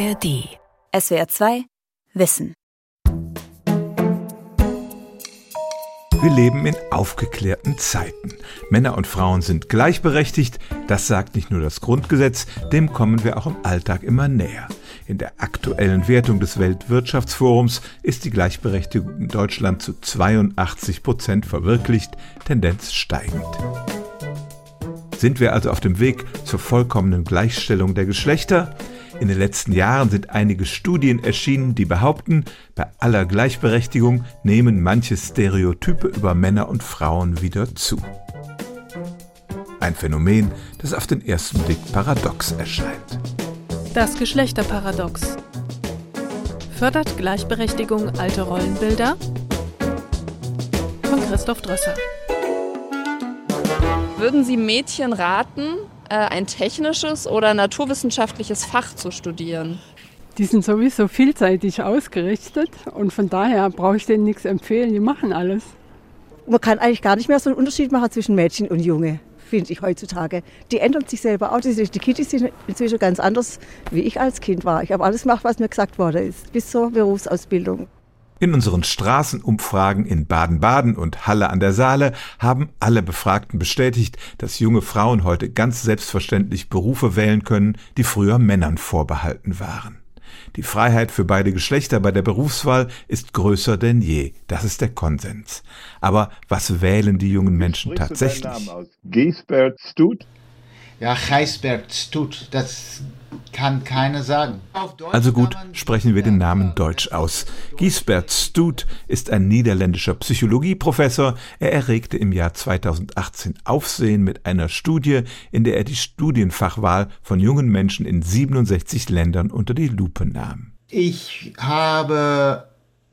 ARD. SWR 2 Wissen. Wir leben in aufgeklärten Zeiten. Männer und Frauen sind gleichberechtigt, das sagt nicht nur das Grundgesetz, dem kommen wir auch im Alltag immer näher. In der aktuellen Wertung des Weltwirtschaftsforums ist die Gleichberechtigung in Deutschland zu 82 Prozent verwirklicht, Tendenz steigend. Sind wir also auf dem Weg zur vollkommenen Gleichstellung der Geschlechter? In den letzten Jahren sind einige Studien erschienen, die behaupten, bei aller Gleichberechtigung nehmen manche Stereotype über Männer und Frauen wieder zu. Ein Phänomen, das auf den ersten Blick paradox erscheint. Das Geschlechterparadox. Fördert Gleichberechtigung alte Rollenbilder? Von Christoph Drösser. Würden Sie Mädchen raten, ein technisches oder naturwissenschaftliches Fach zu studieren? Die sind sowieso vielseitig ausgerichtet und von daher brauche ich denen nichts empfehlen, die machen alles. Man kann eigentlich gar nicht mehr so einen Unterschied machen zwischen Mädchen und Junge, finde ich heutzutage. Die ändern sich selber auch. Die Kids sind inzwischen ganz anders, wie ich als Kind war. Ich habe alles gemacht, was mir gesagt worden ist, bis zur Berufsausbildung. In unseren Straßenumfragen in Baden-Baden und Halle an der Saale haben alle Befragten bestätigt, dass junge Frauen heute ganz selbstverständlich Berufe wählen können, die früher Männern vorbehalten waren. Die Freiheit für beide Geschlechter bei der Berufswahl ist größer denn je. Das ist der Konsens. Aber was wählen die jungen Menschen tatsächlich? Ja, Geisberg Stut, das kann keiner sagen. Also gut, sprechen wir den Namen Deutsch aus. Giesbert Stut ist ein niederländischer Psychologieprofessor. Er erregte im Jahr 2018 Aufsehen mit einer Studie, in der er die Studienfachwahl von jungen Menschen in 67 Ländern unter die Lupe nahm. Ich habe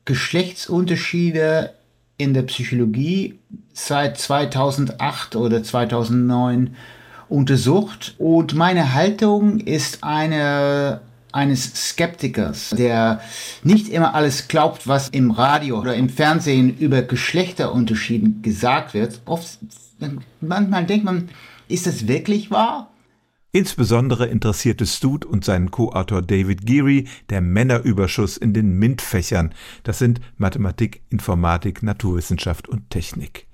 Geschlechtsunterschiede in der Psychologie seit 2008 oder 2009 untersucht und meine Haltung ist eine eines Skeptikers, der nicht immer alles glaubt, was im Radio oder im Fernsehen über Geschlechterunterschieden gesagt wird. Oft, manchmal denkt man, ist das wirklich wahr? Insbesondere interessierte Stud und seinen Co-Autor David Geary der Männerüberschuss in den MINT-Fächern. Das sind Mathematik, Informatik, Naturwissenschaft und Technik.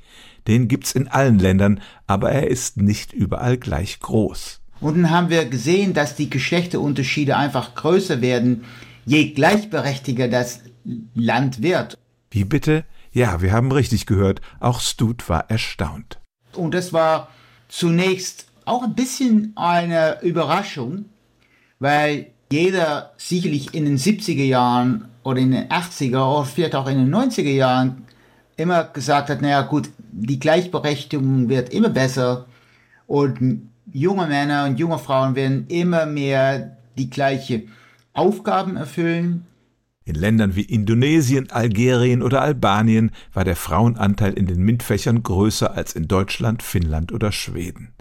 Den gibt's in allen Ländern, aber er ist nicht überall gleich groß. Und dann haben wir gesehen, dass die Geschlechterunterschiede einfach größer werden, je gleichberechtigter das Land wird. Wie bitte? Ja, wir haben richtig gehört. Auch Stud war erstaunt. Und das war zunächst auch ein bisschen eine Überraschung, weil jeder sicherlich in den 70er Jahren oder in den 80er oder vielleicht auch in den 90er Jahren immer gesagt hat, naja gut, die Gleichberechtigung wird immer besser und junge Männer und junge Frauen werden immer mehr die gleiche Aufgaben erfüllen. In Ländern wie Indonesien, Algerien oder Albanien war der Frauenanteil in den MINT-Fächern größer als in Deutschland, Finnland oder Schweden.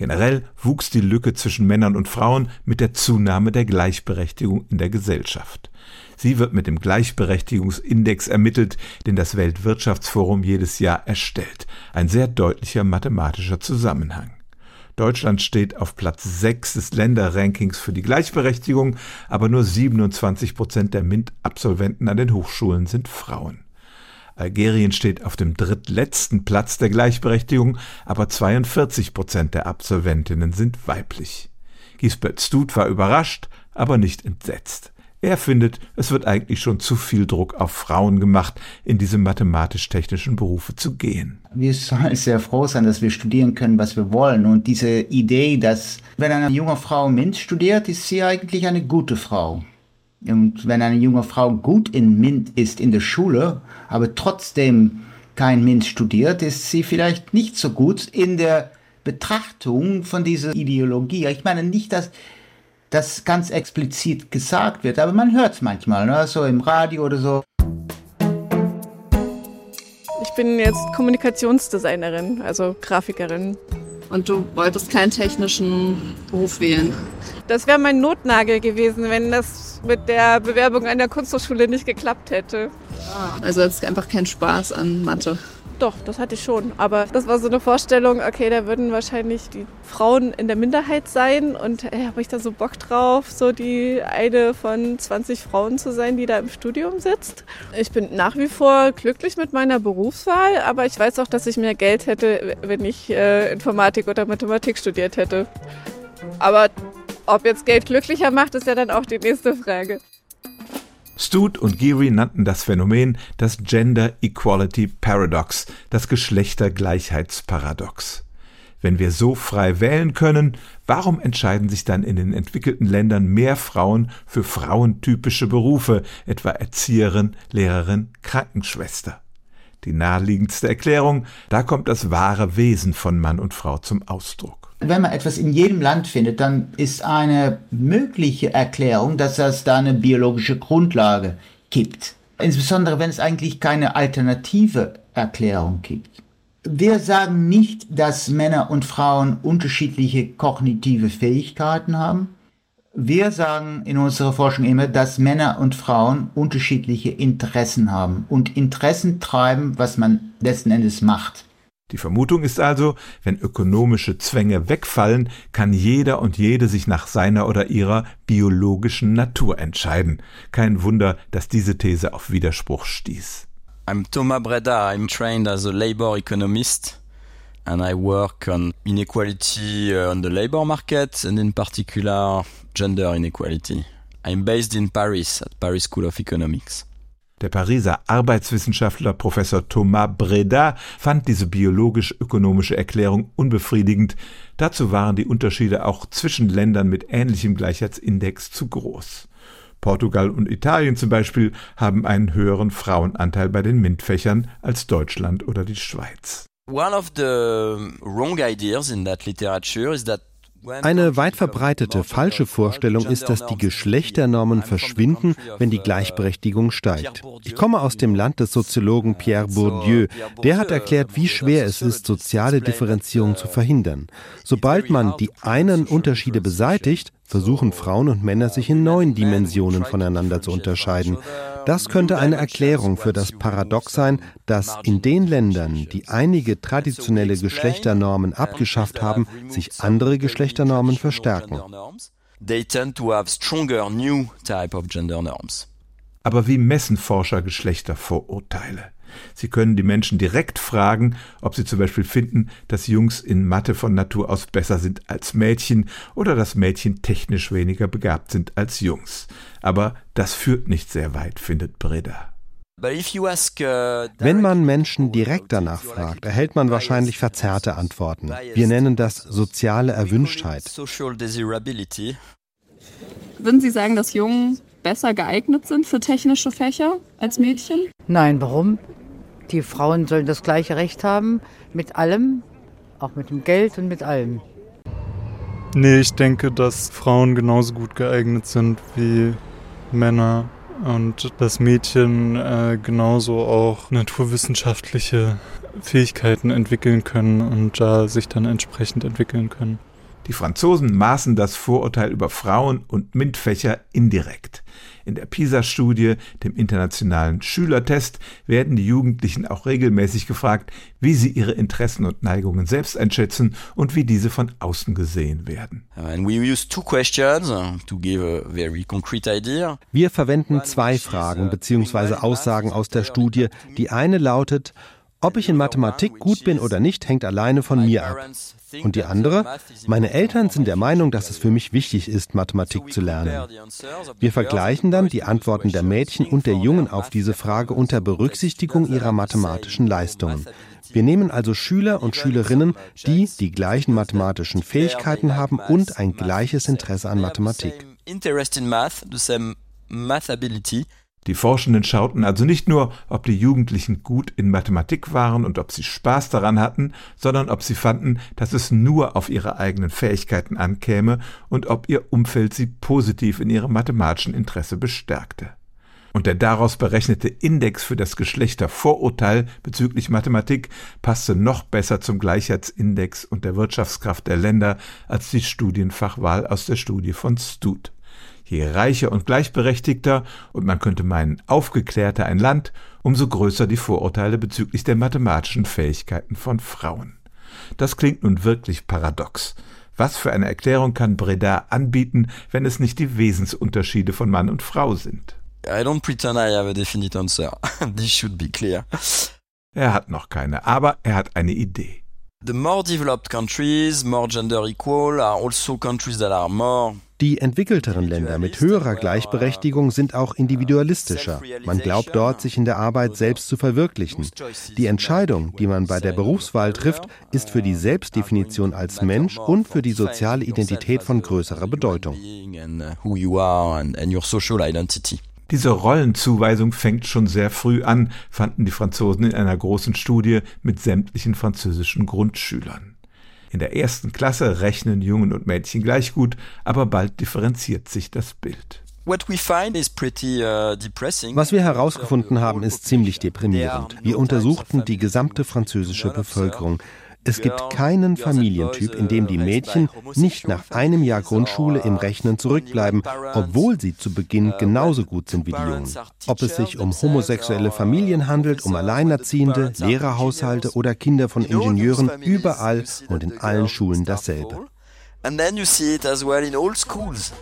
Generell wuchs die Lücke zwischen Männern und Frauen mit der Zunahme der Gleichberechtigung in der Gesellschaft. Sie wird mit dem Gleichberechtigungsindex ermittelt, den das Weltwirtschaftsforum jedes Jahr erstellt. Ein sehr deutlicher mathematischer Zusammenhang. Deutschland steht auf Platz 6 des Länderrankings für die Gleichberechtigung, aber nur 27 Prozent der MINT-Absolventen an den Hochschulen sind Frauen. Algerien steht auf dem drittletzten Platz der Gleichberechtigung, aber 42 Prozent der Absolventinnen sind weiblich. Gisbert Stud war überrascht, aber nicht entsetzt. Er findet, es wird eigentlich schon zu viel Druck auf Frauen gemacht, in diese mathematisch-technischen Berufe zu gehen. Wir sollen sehr froh sein, dass wir studieren können, was wir wollen. Und diese Idee, dass wenn eine junge Frau MINT studiert, ist sie eigentlich eine gute Frau. Und wenn eine junge Frau gut in MINT ist in der Schule, aber trotzdem kein MINT studiert, ist sie vielleicht nicht so gut in der Betrachtung von dieser Ideologie. Ich meine nicht, dass das ganz explizit gesagt wird, aber man hört es manchmal, ne? so im Radio oder so. Ich bin jetzt Kommunikationsdesignerin, also Grafikerin. Und du wolltest keinen technischen Beruf wählen? Das wäre mein Notnagel gewesen, wenn das mit der Bewerbung an der Kunsthochschule nicht geklappt hätte. Ah, also jetzt einfach keinen Spaß an Mathe. Doch, das hatte ich schon. Aber das war so eine Vorstellung, okay, da würden wahrscheinlich die Frauen in der Minderheit sein. Und hey, habe ich da so Bock drauf, so die eine von 20 Frauen zu sein, die da im Studium sitzt. Ich bin nach wie vor glücklich mit meiner Berufswahl, aber ich weiß auch, dass ich mehr Geld hätte, wenn ich äh, Informatik oder Mathematik studiert hätte. Aber ob jetzt Geld glücklicher macht, ist ja dann auch die nächste Frage. Stout und Geary nannten das Phänomen das Gender Equality Paradox, das Geschlechtergleichheitsparadox. Wenn wir so frei wählen können, warum entscheiden sich dann in den entwickelten Ländern mehr Frauen für frauentypische Berufe, etwa Erzieherin, Lehrerin, Krankenschwester? Die naheliegendste Erklärung, da kommt das wahre Wesen von Mann und Frau zum Ausdruck. Wenn man etwas in jedem Land findet, dann ist eine mögliche Erklärung, dass es da eine biologische Grundlage gibt. Insbesondere wenn es eigentlich keine alternative Erklärung gibt. Wir sagen nicht, dass Männer und Frauen unterschiedliche kognitive Fähigkeiten haben. Wir sagen in unserer Forschung immer, dass Männer und Frauen unterschiedliche Interessen haben und Interessen treiben, was man letzten Endes macht. Die Vermutung ist also, wenn ökonomische Zwänge wegfallen, kann jeder und jede sich nach seiner oder ihrer biologischen Natur entscheiden. Kein Wunder, dass diese These auf Widerspruch stieß. I'm Thomas Breda. I'm trained as a labor economist and I work on inequality uh, on the labor market and in particular gender inequality. I'm based in Paris at Paris School of Economics. Der Pariser Arbeitswissenschaftler Professor Thomas Breda fand diese biologisch-ökonomische Erklärung unbefriedigend. Dazu waren die Unterschiede auch zwischen Ländern mit ähnlichem Gleichheitsindex zu groß. Portugal und Italien zum Beispiel haben einen höheren Frauenanteil bei den MINT-Fächern als Deutschland oder die Schweiz. One of the wrong ideas in that literature is that eine weit verbreitete falsche Vorstellung ist, dass die Geschlechternormen verschwinden, wenn die Gleichberechtigung steigt. Ich komme aus dem Land des Soziologen Pierre Bourdieu. Der hat erklärt, wie schwer es ist, soziale Differenzierung zu verhindern. Sobald man die einen Unterschiede beseitigt, versuchen Frauen und Männer sich in neuen Dimensionen voneinander zu unterscheiden. Das könnte eine Erklärung für das Paradox sein, dass in den Ländern, die einige traditionelle Geschlechternormen abgeschafft haben, sich andere Geschlechternormen verstärken. Aber wie messen Forscher Geschlechtervorurteile? Sie können die Menschen direkt fragen, ob sie zum Beispiel finden, dass Jungs in Mathe von Natur aus besser sind als Mädchen oder dass Mädchen technisch weniger begabt sind als Jungs. Aber das führt nicht sehr weit, findet Breda. Uh, Wenn man Menschen direkt danach fragt, erhält man wahrscheinlich verzerrte Antworten. Wir nennen das soziale Erwünschtheit. Würden Sie sagen, dass Jungen besser geeignet sind für technische Fächer als Mädchen? Nein, warum? Die Frauen sollen das gleiche Recht haben mit allem, auch mit dem Geld und mit allem. Nee, ich denke, dass Frauen genauso gut geeignet sind wie Männer und dass Mädchen äh, genauso auch naturwissenschaftliche Fähigkeiten entwickeln können und da sich dann entsprechend entwickeln können. Die Franzosen maßen das Vorurteil über Frauen und MINT-Fächer indirekt. In der PISA-Studie, dem internationalen Schülertest, werden die Jugendlichen auch regelmäßig gefragt, wie sie ihre Interessen und Neigungen selbst einschätzen und wie diese von außen gesehen werden. Uh, Wir verwenden zwei Fragen bzw. Aussagen aus der Studie. Die eine lautet, ob ich in Mathematik gut bin oder nicht, hängt alleine von mir ab. Und die andere, meine Eltern sind der Meinung, dass es für mich wichtig ist, Mathematik zu lernen. Wir vergleichen dann die Antworten der Mädchen und der Jungen auf diese Frage unter Berücksichtigung ihrer mathematischen Leistungen. Wir nehmen also Schüler und Schülerinnen, die die gleichen mathematischen Fähigkeiten haben und ein gleiches Interesse an Mathematik. Die Forschenden schauten also nicht nur, ob die Jugendlichen gut in Mathematik waren und ob sie Spaß daran hatten, sondern ob sie fanden, dass es nur auf ihre eigenen Fähigkeiten ankäme und ob ihr Umfeld sie positiv in ihrem mathematischen Interesse bestärkte. Und der daraus berechnete Index für das Geschlechtervorurteil bezüglich Mathematik passte noch besser zum Gleichheitsindex und der Wirtschaftskraft der Länder als die Studienfachwahl aus der Studie von Stud. Je reicher und gleichberechtigter und man könnte meinen aufgeklärter ein Land, umso größer die Vorurteile bezüglich der mathematischen Fähigkeiten von Frauen. Das klingt nun wirklich paradox. Was für eine Erklärung kann Breda anbieten, wenn es nicht die Wesensunterschiede von Mann und Frau sind? I don't pretend I have a definite answer. This should be clear. Er hat noch keine, aber er hat eine Idee. The more developed countries, more gender equal, are also countries that are more die entwickelteren Länder mit höherer Gleichberechtigung sind auch individualistischer. Man glaubt dort, sich in der Arbeit selbst zu verwirklichen. Die Entscheidung, die man bei der Berufswahl trifft, ist für die Selbstdefinition als Mensch und für die soziale Identität von größerer Bedeutung. Diese Rollenzuweisung fängt schon sehr früh an, fanden die Franzosen in einer großen Studie mit sämtlichen französischen Grundschülern. In der ersten Klasse rechnen Jungen und Mädchen gleich gut, aber bald differenziert sich das Bild. Uh, Was wir herausgefunden haben, ist ziemlich deprimierend. Wir untersuchten die gesamte französische Bevölkerung. Es gibt keinen Familientyp, in dem die Mädchen nicht nach einem Jahr Grundschule im Rechnen zurückbleiben, obwohl sie zu Beginn genauso gut sind wie die Jungen. Ob es sich um homosexuelle Familien handelt, um Alleinerziehende, Lehrerhaushalte oder Kinder von Ingenieuren, überall und in allen Schulen dasselbe. And then you see it as well in all schools.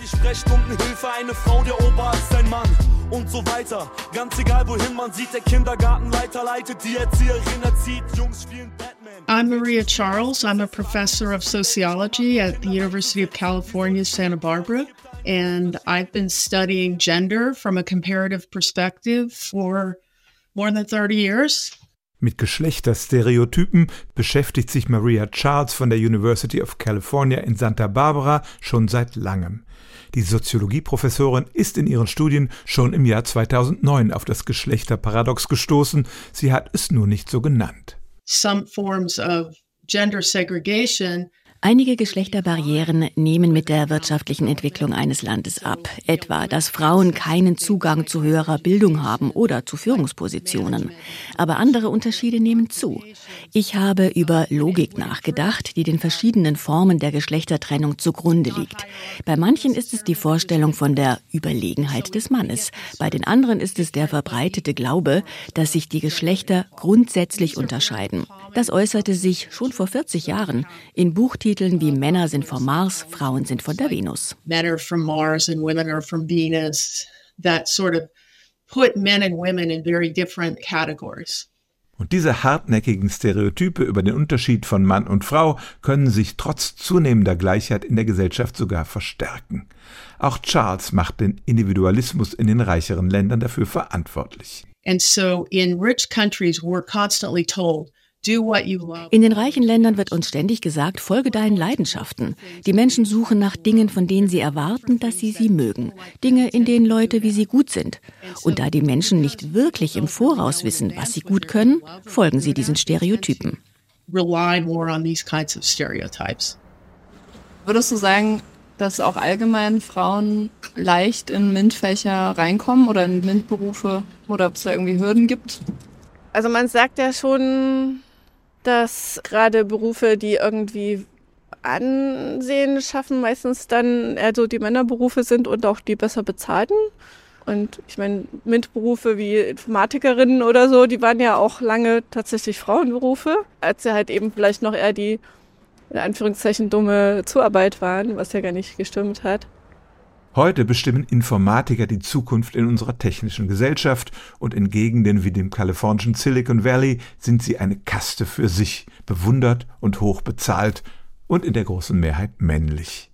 Die Sprechstundenhilfe, eine Frau, der Ober ist ein Mann und so weiter. Ganz egal wohin man sieht, der Kindergartenleiter leitet, die Erzieherin erzieht, Jungs spielen Batman. I'm Maria Charles. I'm a professor of sociology at the University of California, Santa Barbara. And I've been studying gender from a comparative perspective for more than 30 years. Mit Geschlechterstereotypen beschäftigt sich Maria Charles von der University of California in Santa Barbara schon seit langem. Die Soziologieprofessorin ist in ihren Studien schon im Jahr 2009 auf das Geschlechterparadox gestoßen, sie hat es nur nicht so genannt. some forms of gender segregation Einige Geschlechterbarrieren nehmen mit der wirtschaftlichen Entwicklung eines Landes ab, etwa dass Frauen keinen Zugang zu höherer Bildung haben oder zu Führungspositionen. Aber andere Unterschiede nehmen zu. Ich habe über Logik nachgedacht, die den verschiedenen Formen der Geschlechtertrennung zugrunde liegt. Bei manchen ist es die Vorstellung von der Überlegenheit des Mannes, bei den anderen ist es der verbreitete Glaube, dass sich die Geschlechter grundsätzlich unterscheiden. Das äußerte sich schon vor 40 Jahren in Buchtiteln Titeln wie Männer sind vom Mars, Frauen sind von der Venus. Men are from Mars and women are from Venus. That sort of put men and women in very different categories. Und diese hartnäckigen Stereotype über den Unterschied von Mann und Frau können sich trotz zunehmender Gleichheit in der Gesellschaft sogar verstärken. Auch Charles macht den Individualismus in den reicheren Ländern dafür verantwortlich. And so in rich countries we're constantly told in den reichen Ländern wird uns ständig gesagt, folge deinen Leidenschaften. Die Menschen suchen nach Dingen, von denen sie erwarten, dass sie sie mögen. Dinge, in denen Leute wie sie gut sind. Und da die Menschen nicht wirklich im Voraus wissen, was sie gut können, folgen sie diesen Stereotypen. Würdest du sagen, dass auch allgemein Frauen leicht in MINT-Fächer reinkommen oder in MINT-Berufe oder ob es da irgendwie Hürden gibt? Also man sagt ja schon, dass gerade Berufe, die irgendwie Ansehen schaffen, meistens dann eher so die Männerberufe sind und auch die besser bezahlten. Und ich meine, MINT-Berufe wie Informatikerinnen oder so, die waren ja auch lange tatsächlich Frauenberufe, als sie halt eben vielleicht noch eher die, in Anführungszeichen, dumme Zuarbeit waren, was ja gar nicht gestimmt hat. Heute bestimmen Informatiker die Zukunft in unserer technischen Gesellschaft und in Gegenden wie dem kalifornischen Silicon Valley sind sie eine Kaste für sich, bewundert und hoch bezahlt und in der großen Mehrheit männlich.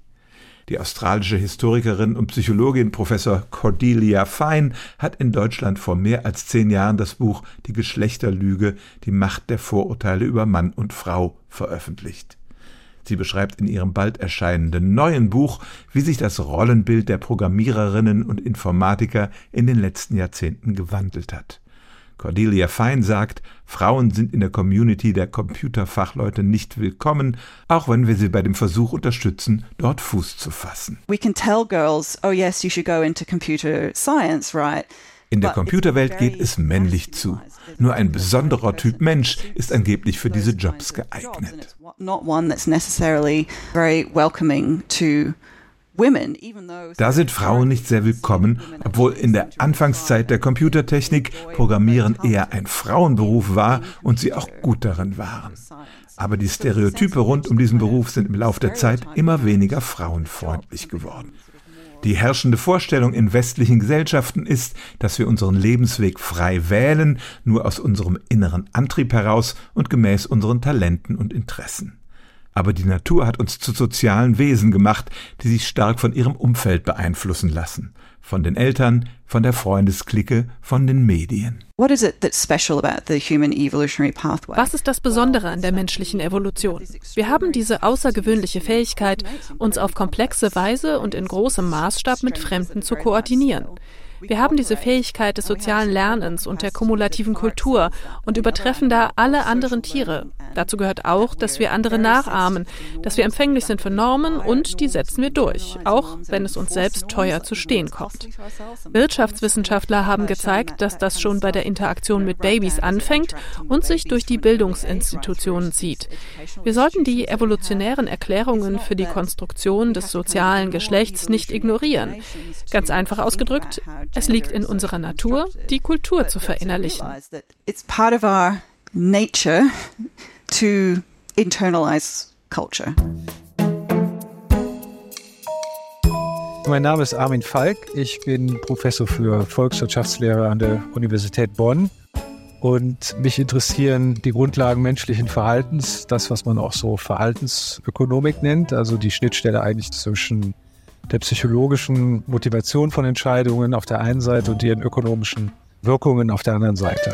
Die australische Historikerin und Psychologin Professor Cordelia Fine hat in Deutschland vor mehr als zehn Jahren das Buch Die Geschlechterlüge, die Macht der Vorurteile über Mann und Frau veröffentlicht. Sie beschreibt in ihrem bald erscheinenden neuen Buch, wie sich das Rollenbild der Programmiererinnen und Informatiker in den letzten Jahrzehnten gewandelt hat. Cordelia Fein sagt, Frauen sind in der Community der Computerfachleute nicht willkommen, auch wenn wir sie bei dem Versuch unterstützen, dort Fuß zu fassen. We can tell girls, oh yes, you should go into computer science, right? In der Computerwelt geht es männlich zu. Nur ein besonderer Typ Mensch ist angeblich für diese Jobs geeignet. Da sind Frauen nicht sehr willkommen, obwohl in der Anfangszeit der Computertechnik Programmieren eher ein Frauenberuf war und sie auch gut darin waren. Aber die Stereotype rund um diesen Beruf sind im Laufe der Zeit immer weniger frauenfreundlich geworden. Die herrschende Vorstellung in westlichen Gesellschaften ist, dass wir unseren Lebensweg frei wählen, nur aus unserem inneren Antrieb heraus und gemäß unseren Talenten und Interessen. Aber die Natur hat uns zu sozialen Wesen gemacht, die sich stark von ihrem Umfeld beeinflussen lassen. Von den Eltern, von der Freundesklicke, von den Medien. Was ist das Besondere an der menschlichen Evolution? Wir haben diese außergewöhnliche Fähigkeit, uns auf komplexe Weise und in großem Maßstab mit Fremden zu koordinieren. Wir haben diese Fähigkeit des sozialen Lernens und der kumulativen Kultur und übertreffen da alle anderen Tiere. Dazu gehört auch, dass wir andere nachahmen, dass wir empfänglich sind für Normen und die setzen wir durch, auch wenn es uns selbst teuer zu stehen kommt. Wirtschaftswissenschaftler haben gezeigt, dass das schon bei der Interaktion mit Babys anfängt und sich durch die Bildungsinstitutionen zieht. Wir sollten die evolutionären Erklärungen für die Konstruktion des sozialen Geschlechts nicht ignorieren. Ganz einfach ausgedrückt, es liegt in unserer Natur, die Kultur zu verinnerlichen. It's part of our nature to internalize culture. Mein Name ist Armin Falk. Ich bin Professor für Volkswirtschaftslehre an der Universität Bonn. Und mich interessieren die Grundlagen menschlichen Verhaltens, das, was man auch so Verhaltensökonomik nennt, also die Schnittstelle eigentlich zwischen der psychologischen Motivation von Entscheidungen auf der einen Seite und ihren ökonomischen Wirkungen auf der anderen Seite.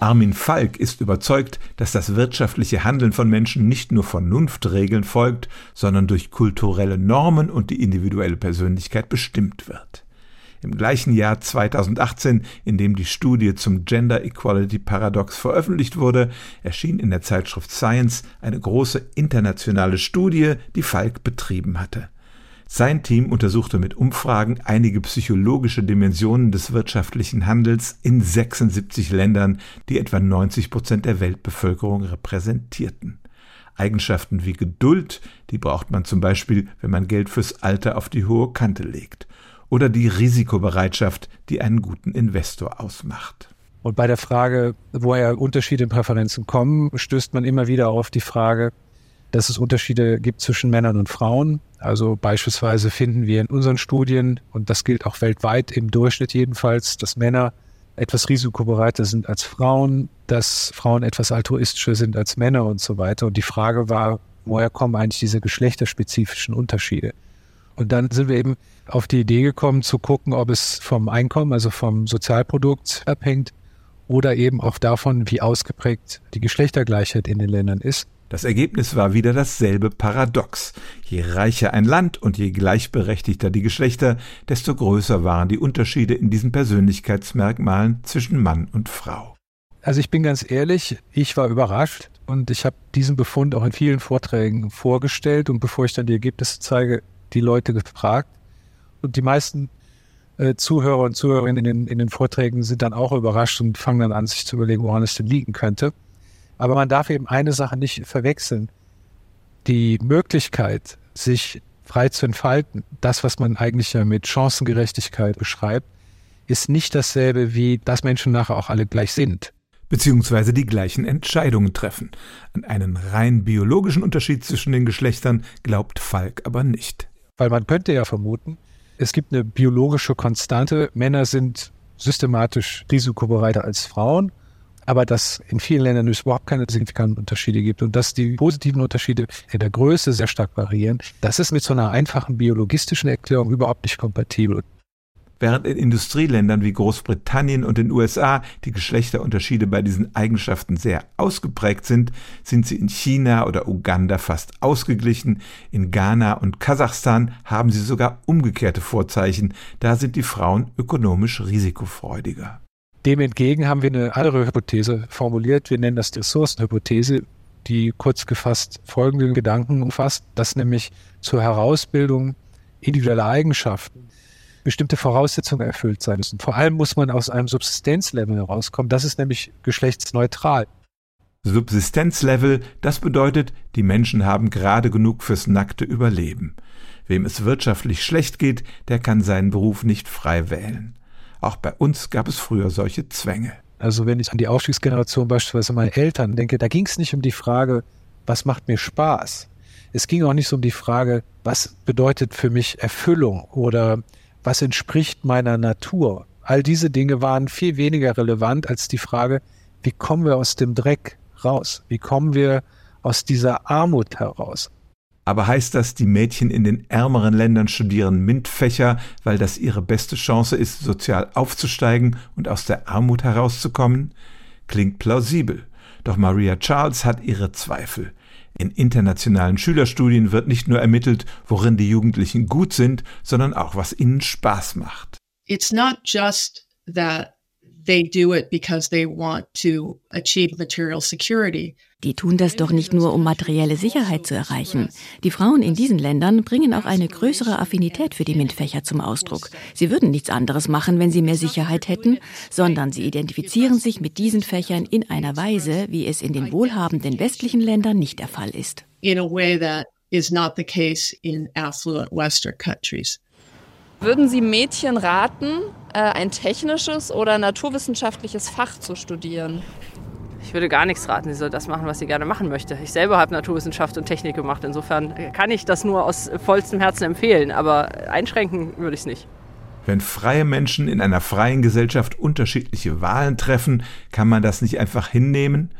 Armin Falk ist überzeugt, dass das wirtschaftliche Handeln von Menschen nicht nur Vernunftregeln folgt, sondern durch kulturelle Normen und die individuelle Persönlichkeit bestimmt wird. Im gleichen Jahr 2018, in dem die Studie zum Gender Equality Paradox veröffentlicht wurde, erschien in der Zeitschrift Science eine große internationale Studie, die Falk betrieben hatte. Sein Team untersuchte mit Umfragen einige psychologische Dimensionen des wirtschaftlichen Handels in 76 Ländern, die etwa 90 Prozent der Weltbevölkerung repräsentierten. Eigenschaften wie Geduld, die braucht man zum Beispiel, wenn man Geld fürs Alter auf die hohe Kante legt oder die Risikobereitschaft, die einen guten Investor ausmacht. Und bei der Frage, woher Unterschiede in Präferenzen kommen, stößt man immer wieder auf die Frage, dass es Unterschiede gibt zwischen Männern und Frauen. Also beispielsweise finden wir in unseren Studien, und das gilt auch weltweit im Durchschnitt jedenfalls, dass Männer etwas risikobereiter sind als Frauen, dass Frauen etwas altruistischer sind als Männer und so weiter. Und die Frage war, woher kommen eigentlich diese geschlechterspezifischen Unterschiede? Und dann sind wir eben auf die Idee gekommen, zu gucken, ob es vom Einkommen, also vom Sozialprodukt abhängt oder eben auch davon, wie ausgeprägt die Geschlechtergleichheit in den Ländern ist. Das Ergebnis war wieder dasselbe Paradox. Je reicher ein Land und je gleichberechtigter die Geschlechter, desto größer waren die Unterschiede in diesen Persönlichkeitsmerkmalen zwischen Mann und Frau. Also ich bin ganz ehrlich, ich war überrascht und ich habe diesen Befund auch in vielen Vorträgen vorgestellt und bevor ich dann die Ergebnisse zeige, die Leute gefragt. Und die meisten äh, Zuhörer und Zuhörerinnen in den, in den Vorträgen sind dann auch überrascht und fangen dann an, sich zu überlegen, woran es denn liegen könnte. Aber man darf eben eine Sache nicht verwechseln. Die Möglichkeit, sich frei zu entfalten, das, was man eigentlich ja mit Chancengerechtigkeit beschreibt, ist nicht dasselbe wie, dass Menschen nachher auch alle gleich sind beziehungsweise die gleichen Entscheidungen treffen. An einen rein biologischen Unterschied zwischen den Geschlechtern glaubt Falk aber nicht. Weil man könnte ja vermuten, es gibt eine biologische Konstante. Männer sind systematisch risikobereiter als Frauen, aber dass in vielen Ländern es überhaupt keine signifikanten Unterschiede gibt und dass die positiven Unterschiede in der Größe sehr stark variieren, das ist mit so einer einfachen biologistischen Erklärung überhaupt nicht kompatibel. Während in Industrieländern wie Großbritannien und den USA die Geschlechterunterschiede bei diesen Eigenschaften sehr ausgeprägt sind, sind sie in China oder Uganda fast ausgeglichen. In Ghana und Kasachstan haben sie sogar umgekehrte Vorzeichen. Da sind die Frauen ökonomisch risikofreudiger. Dem entgegen haben wir eine andere Hypothese formuliert. Wir nennen das die Ressourcenhypothese, die kurz gefasst folgenden Gedanken umfasst, dass nämlich zur Herausbildung individueller Eigenschaften bestimmte Voraussetzungen erfüllt sein müssen. Vor allem muss man aus einem Subsistenzlevel herauskommen. Das ist nämlich geschlechtsneutral. Subsistenzlevel, das bedeutet, die Menschen haben gerade genug fürs nackte Überleben. Wem es wirtschaftlich schlecht geht, der kann seinen Beruf nicht frei wählen. Auch bei uns gab es früher solche Zwänge. Also wenn ich an die Aufstiegsgeneration beispielsweise meine Eltern denke, da ging es nicht um die Frage, was macht mir Spaß. Es ging auch nicht so um die Frage, was bedeutet für mich Erfüllung oder was entspricht meiner Natur. All diese Dinge waren viel weniger relevant als die Frage, wie kommen wir aus dem Dreck raus? Wie kommen wir aus dieser Armut heraus? Aber heißt das, die Mädchen in den ärmeren Ländern studieren MINT-Fächer, weil das ihre beste Chance ist, sozial aufzusteigen und aus der Armut herauszukommen? Klingt plausibel. Doch Maria Charles hat ihre Zweifel. In internationalen Schülerstudien wird nicht nur ermittelt, worin die Jugendlichen gut sind, sondern auch, was ihnen Spaß macht. It's not just that they do it because they want to achieve material security. Die tun das doch nicht nur, um materielle Sicherheit zu erreichen. Die Frauen in diesen Ländern bringen auch eine größere Affinität für die MINT-Fächer zum Ausdruck. Sie würden nichts anderes machen, wenn sie mehr Sicherheit hätten, sondern sie identifizieren sich mit diesen Fächern in einer Weise, wie es in den wohlhabenden westlichen Ländern nicht der Fall ist. In a way that is not the case in affluent Western countries. Würden Sie Mädchen raten, äh, ein technisches oder naturwissenschaftliches Fach zu studieren? Ich würde gar nichts raten. Sie soll das machen, was sie gerne machen möchte. Ich selber habe Naturwissenschaft und Technik gemacht. Insofern kann ich das nur aus vollstem Herzen empfehlen. Aber einschränken würde ich es nicht. Wenn freie Menschen in einer freien Gesellschaft unterschiedliche Wahlen treffen, kann man das nicht einfach hinnehmen?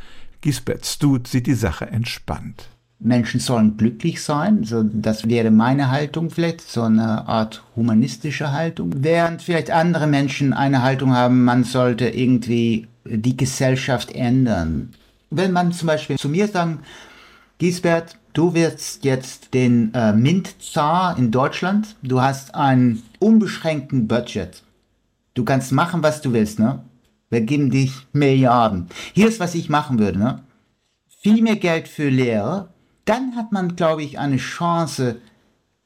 Gisbert Stut sieht die Sache entspannt. Menschen sollen glücklich sein. So, das wäre meine Haltung vielleicht, so eine Art humanistische Haltung. Während vielleicht andere Menschen eine Haltung haben, man sollte irgendwie die Gesellschaft ändern. Wenn man zum Beispiel zu mir sagen, Gisbert, du wirst jetzt den äh, MINT-Zar in Deutschland, du hast einen unbeschränkten Budget. Du kannst machen, was du willst, ne? Wir geben dich Milliarden. Hier ist, was ich machen würde, ne? Viel mehr Geld für Lehrer, dann hat man, glaube ich, eine Chance,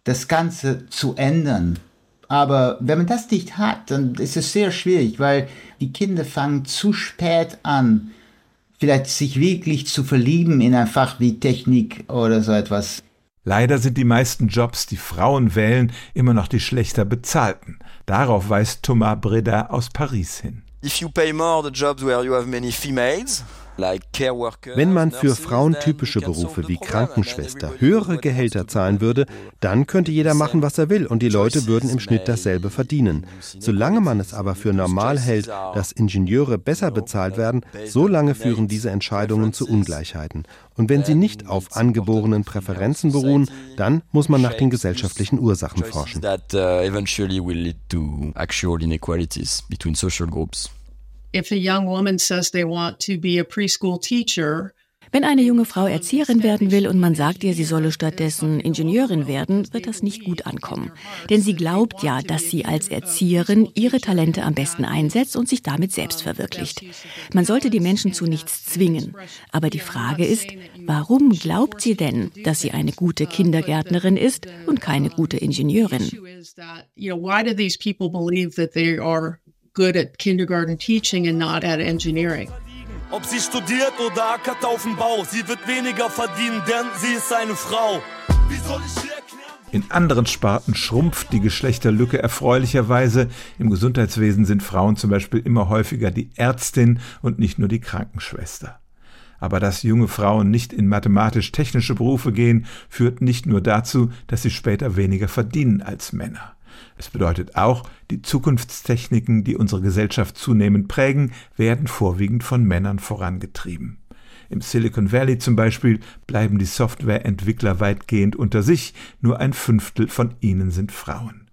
das Ganze zu ändern. Aber wenn man das nicht hat, dann ist es sehr schwierig, weil die Kinder fangen zu spät an, vielleicht sich wirklich zu verlieben in ein Fach wie Technik oder so etwas. Leider sind die meisten Jobs, die Frauen wählen, immer noch die schlechter bezahlten. Darauf weist Thomas Breda aus Paris hin. If you pay more the jobs where you have many females, wenn man für frauentypische Berufe wie Krankenschwester höhere Gehälter zahlen würde, dann könnte jeder machen, was er will und die Leute würden im Schnitt dasselbe verdienen. Solange man es aber für normal hält, dass Ingenieure besser bezahlt werden, solange führen diese Entscheidungen zu Ungleichheiten. Und wenn sie nicht auf angeborenen Präferenzen beruhen, dann muss man nach den gesellschaftlichen Ursachen forschen. If a young woman says they want to be a preschool teacher, wenn eine junge Frau Erzieherin werden will und man sagt ihr, sie solle stattdessen Ingenieurin werden, wird das nicht gut ankommen. Denn sie glaubt ja, dass sie als Erzieherin ihre Talente am besten einsetzt und sich damit selbst verwirklicht. Man sollte die Menschen zu nichts zwingen. Aber die Frage ist, warum glaubt sie denn, dass sie eine gute Kindergärtnerin ist und keine gute Ingenieurin? Good at kindergarten teaching and not at engineering. Ob sie studiert oder ackert auf dem Bau, sie wird weniger verdienen, denn sie ist eine Frau. Wie soll ich erklären? In anderen Sparten schrumpft die Geschlechterlücke erfreulicherweise. Im Gesundheitswesen sind Frauen zum Beispiel immer häufiger die Ärztin und nicht nur die Krankenschwester. Aber dass junge Frauen nicht in mathematisch-technische Berufe gehen, führt nicht nur dazu, dass sie später weniger verdienen als Männer. Es bedeutet auch, die Zukunftstechniken, die unsere Gesellschaft zunehmend prägen, werden vorwiegend von Männern vorangetrieben. Im Silicon Valley zum Beispiel bleiben die Softwareentwickler weitgehend unter sich, nur ein Fünftel von ihnen sind Frauen.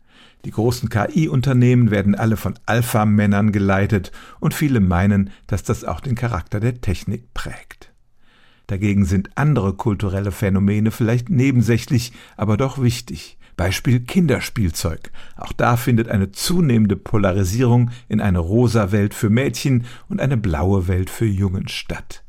Die großen KI-Unternehmen werden alle von Alpha-Männern geleitet und viele meinen, dass das auch den Charakter der Technik prägt. Dagegen sind andere kulturelle Phänomene vielleicht nebensächlich, aber doch wichtig. Beispiel Kinderspielzeug. Auch da findet eine zunehmende Polarisierung in eine rosa Welt für Mädchen und eine blaue Welt für Jungen statt.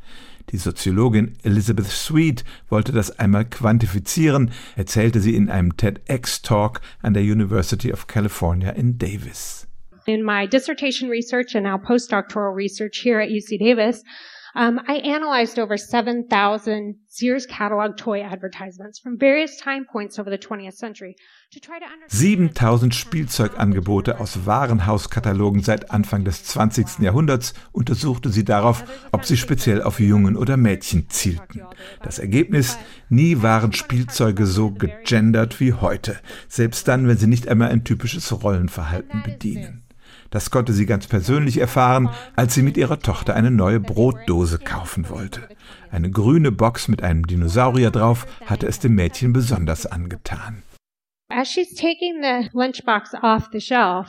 Die Soziologin Elizabeth Sweet wollte das einmal quantifizieren, erzählte sie in einem TEDx-Talk an der University of California in Davis. In my dissertation research and now postdoctoral research here at UC Davis, Um, I analyzed over 7,000 Sears catalog toy advertisements from various time points over the 20th century 7000 Spielzeugangebote aus Warenhauskatalogen seit Anfang des 20. Jahrhunderts untersuchte sie darauf, ob sie speziell auf Jungen oder Mädchen zielten. Das Ergebnis, nie waren Spielzeuge so gegendert wie heute, selbst dann, wenn sie nicht einmal ein typisches Rollenverhalten bedienen. Das konnte sie ganz persönlich erfahren, als sie mit ihrer Tochter eine neue Brotdose kaufen wollte. Eine grüne Box mit einem Dinosaurier drauf hatte es dem Mädchen besonders angetan. As she's taking the lunchbox off the shelf,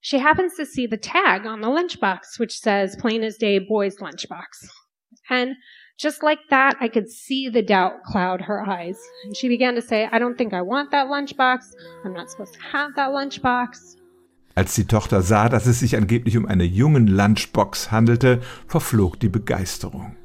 she happens to see the tag on the lunchbox, which says plain as day boys lunchbox. And just like that, I could see the doubt cloud her eyes. And she began to say, I don't think I want that lunchbox. I'm not supposed to have that lunchbox. Als die Tochter sah, dass es sich angeblich um eine jungen Lunchbox handelte, verflog die Begeisterung.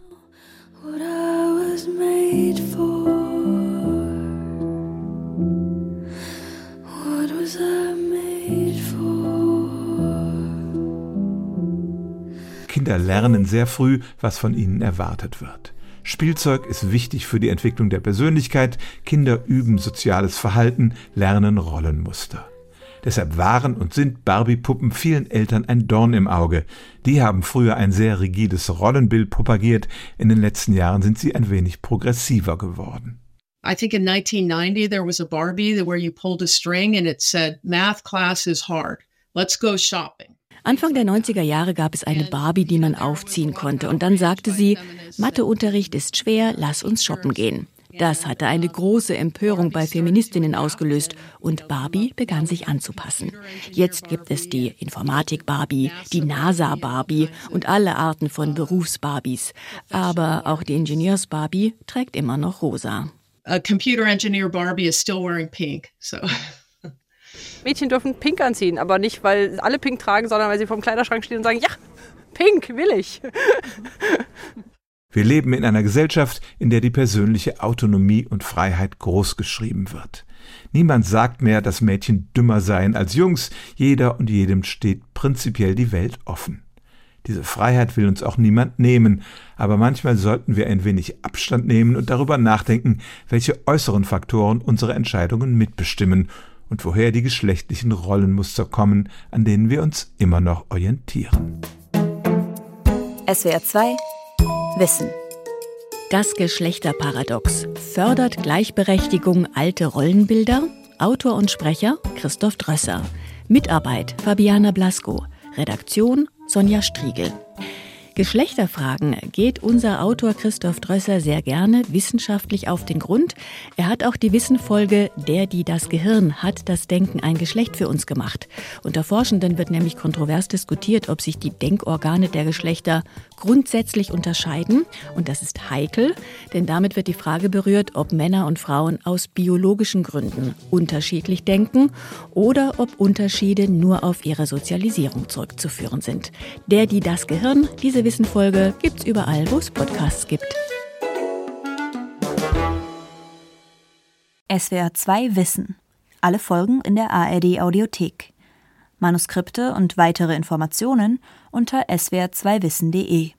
Kinder lernen sehr früh, was von ihnen erwartet wird. Spielzeug ist wichtig für die Entwicklung der Persönlichkeit, Kinder üben soziales Verhalten, lernen Rollenmuster. Deshalb waren und sind Barbie-Puppen vielen Eltern ein Dorn im Auge. Die haben früher ein sehr rigides Rollenbild propagiert. In den letzten Jahren sind sie ein wenig progressiver geworden. I think in 1990 there was a Barbie where you pulled a string and it said, Math class is hard. Let's go shopping. Anfang der 90er Jahre gab es eine Barbie, die man aufziehen konnte. Und dann sagte sie, Matheunterricht ist schwer, lass uns shoppen gehen. Das hatte eine große Empörung bei Feministinnen ausgelöst und Barbie begann sich anzupassen. Jetzt gibt es die Informatik-Barbie, die NASA-Barbie und alle Arten von Berufs-Barbies. Aber auch die Ingenieurs-Barbie trägt immer noch rosa. A computer engineer Barbie is still wearing pink, so. Mädchen dürfen pink anziehen, aber nicht, weil alle pink tragen, sondern weil sie vom Kleiderschrank stehen und sagen, ja, pink will ich. Wir leben in einer Gesellschaft, in der die persönliche Autonomie und Freiheit großgeschrieben wird. Niemand sagt mehr, dass Mädchen dümmer seien als Jungs, jeder und jedem steht prinzipiell die Welt offen. Diese Freiheit will uns auch niemand nehmen, aber manchmal sollten wir ein wenig Abstand nehmen und darüber nachdenken, welche äußeren Faktoren unsere Entscheidungen mitbestimmen und woher die geschlechtlichen Rollenmuster kommen, an denen wir uns immer noch orientieren. SWR 2 Wissen. Das Geschlechterparadox fördert Gleichberechtigung alte Rollenbilder. Autor und Sprecher Christoph Drösser. Mitarbeit Fabiana Blasko. Redaktion Sonja Striegel. Geschlechterfragen geht unser Autor Christoph Drösser sehr gerne wissenschaftlich auf den Grund. Er hat auch die Wissenfolge Der, die das Gehirn hat das Denken ein Geschlecht für uns gemacht. Unter Forschenden wird nämlich kontrovers diskutiert, ob sich die Denkorgane der Geschlechter grundsätzlich unterscheiden. Und das ist heikel, denn damit wird die Frage berührt, ob Männer und Frauen aus biologischen Gründen unterschiedlich denken oder ob Unterschiede nur auf ihre Sozialisierung zurückzuführen sind. Der, die das Gehirn, diese Wissenfolge gibt's überall, wo es Podcasts gibt. SWR 2 Wissen. Alle Folgen in der ARD Audiothek. Manuskripte und weitere Informationen unter swr2wissen.de.